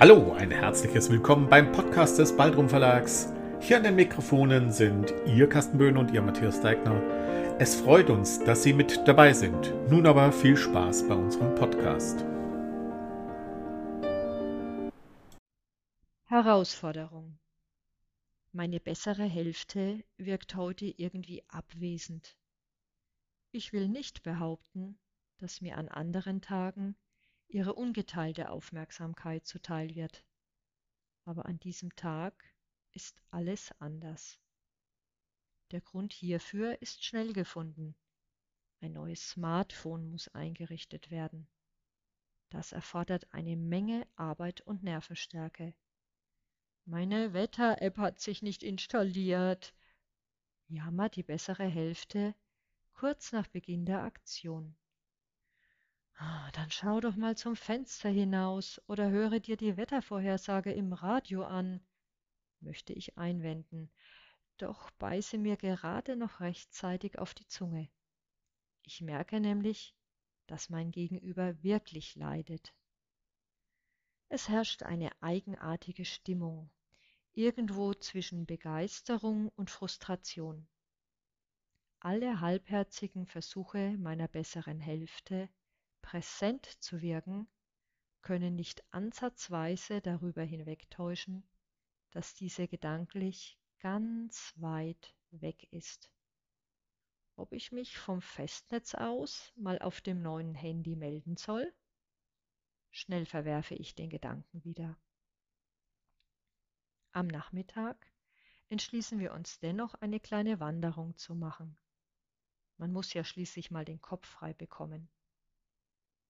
Hallo, ein herzliches Willkommen beim Podcast des Baldrum Verlags. Hier an den Mikrofonen sind Ihr Carsten Böhn und Ihr Matthias Deigner. Es freut uns, dass Sie mit dabei sind. Nun aber viel Spaß bei unserem Podcast. Herausforderung. Meine bessere Hälfte wirkt heute irgendwie abwesend. Ich will nicht behaupten, dass mir an anderen Tagen ihre ungeteilte Aufmerksamkeit zuteil wird. Aber an diesem Tag ist alles anders. Der Grund hierfür ist schnell gefunden. Ein neues Smartphone muss eingerichtet werden. Das erfordert eine Menge Arbeit und Nervenstärke. Meine Wetter-App hat sich nicht installiert, jammert die bessere Hälfte kurz nach Beginn der Aktion. Ah, dann schau doch mal zum Fenster hinaus oder höre dir die Wettervorhersage im Radio an, möchte ich einwenden, doch beiße mir gerade noch rechtzeitig auf die Zunge. Ich merke nämlich, dass mein Gegenüber wirklich leidet. Es herrscht eine eigenartige Stimmung, irgendwo zwischen Begeisterung und Frustration. Alle halbherzigen Versuche meiner besseren Hälfte, präsent zu wirken, können nicht ansatzweise darüber hinwegtäuschen, dass diese gedanklich ganz weit weg ist. Ob ich mich vom Festnetz aus mal auf dem neuen Handy melden soll? Schnell verwerfe ich den Gedanken wieder. Am Nachmittag entschließen wir uns dennoch eine kleine Wanderung zu machen. Man muss ja schließlich mal den Kopf frei bekommen.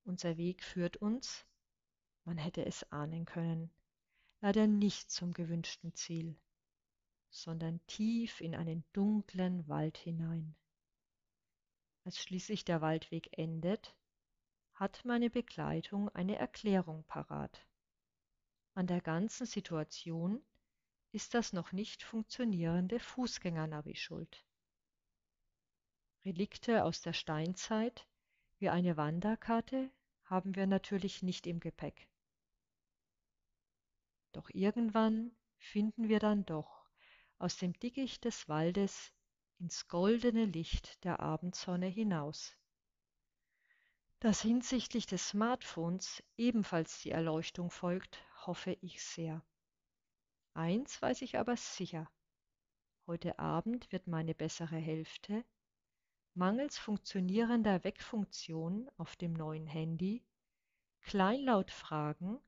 Unser Weg führt uns, man hätte es ahnen können, leider nicht zum gewünschten Ziel, sondern tief in einen dunklen Wald hinein. Als schließlich der Waldweg endet, hat meine Begleitung eine Erklärung parat. An der ganzen Situation ist das noch nicht funktionierende Fußgängernavi schuld. Relikte aus der Steinzeit wie eine Wanderkarte haben wir natürlich nicht im Gepäck. Doch irgendwann finden wir dann doch aus dem Dickicht des Waldes ins goldene Licht der Abendsonne hinaus. Dass hinsichtlich des Smartphones ebenfalls die Erleuchtung folgt, hoffe ich sehr. Eins weiß ich aber sicher. Heute Abend wird meine bessere Hälfte mangels funktionierender Weckfunktion auf dem neuen Handy kleinlaut fragen,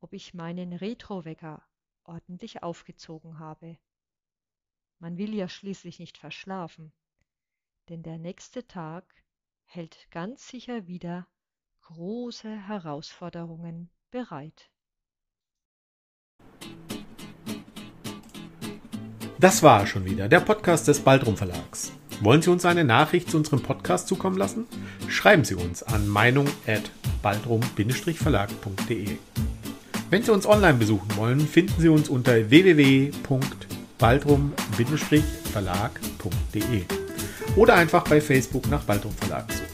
ob ich meinen Retrowecker ordentlich aufgezogen habe. Man will ja schließlich nicht verschlafen, denn der nächste Tag hält ganz sicher wieder große Herausforderungen bereit. Das war schon wieder der Podcast des Baldrum Verlags. Wollen Sie uns eine Nachricht zu unserem Podcast zukommen lassen? Schreiben Sie uns an meinung@baldrum-verlag.de. Wenn Sie uns online besuchen wollen, finden Sie uns unter www.baldrum-verlag.de oder einfach bei Facebook nach Baldrum Verlag suchen.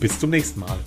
Bis zum nächsten Mal.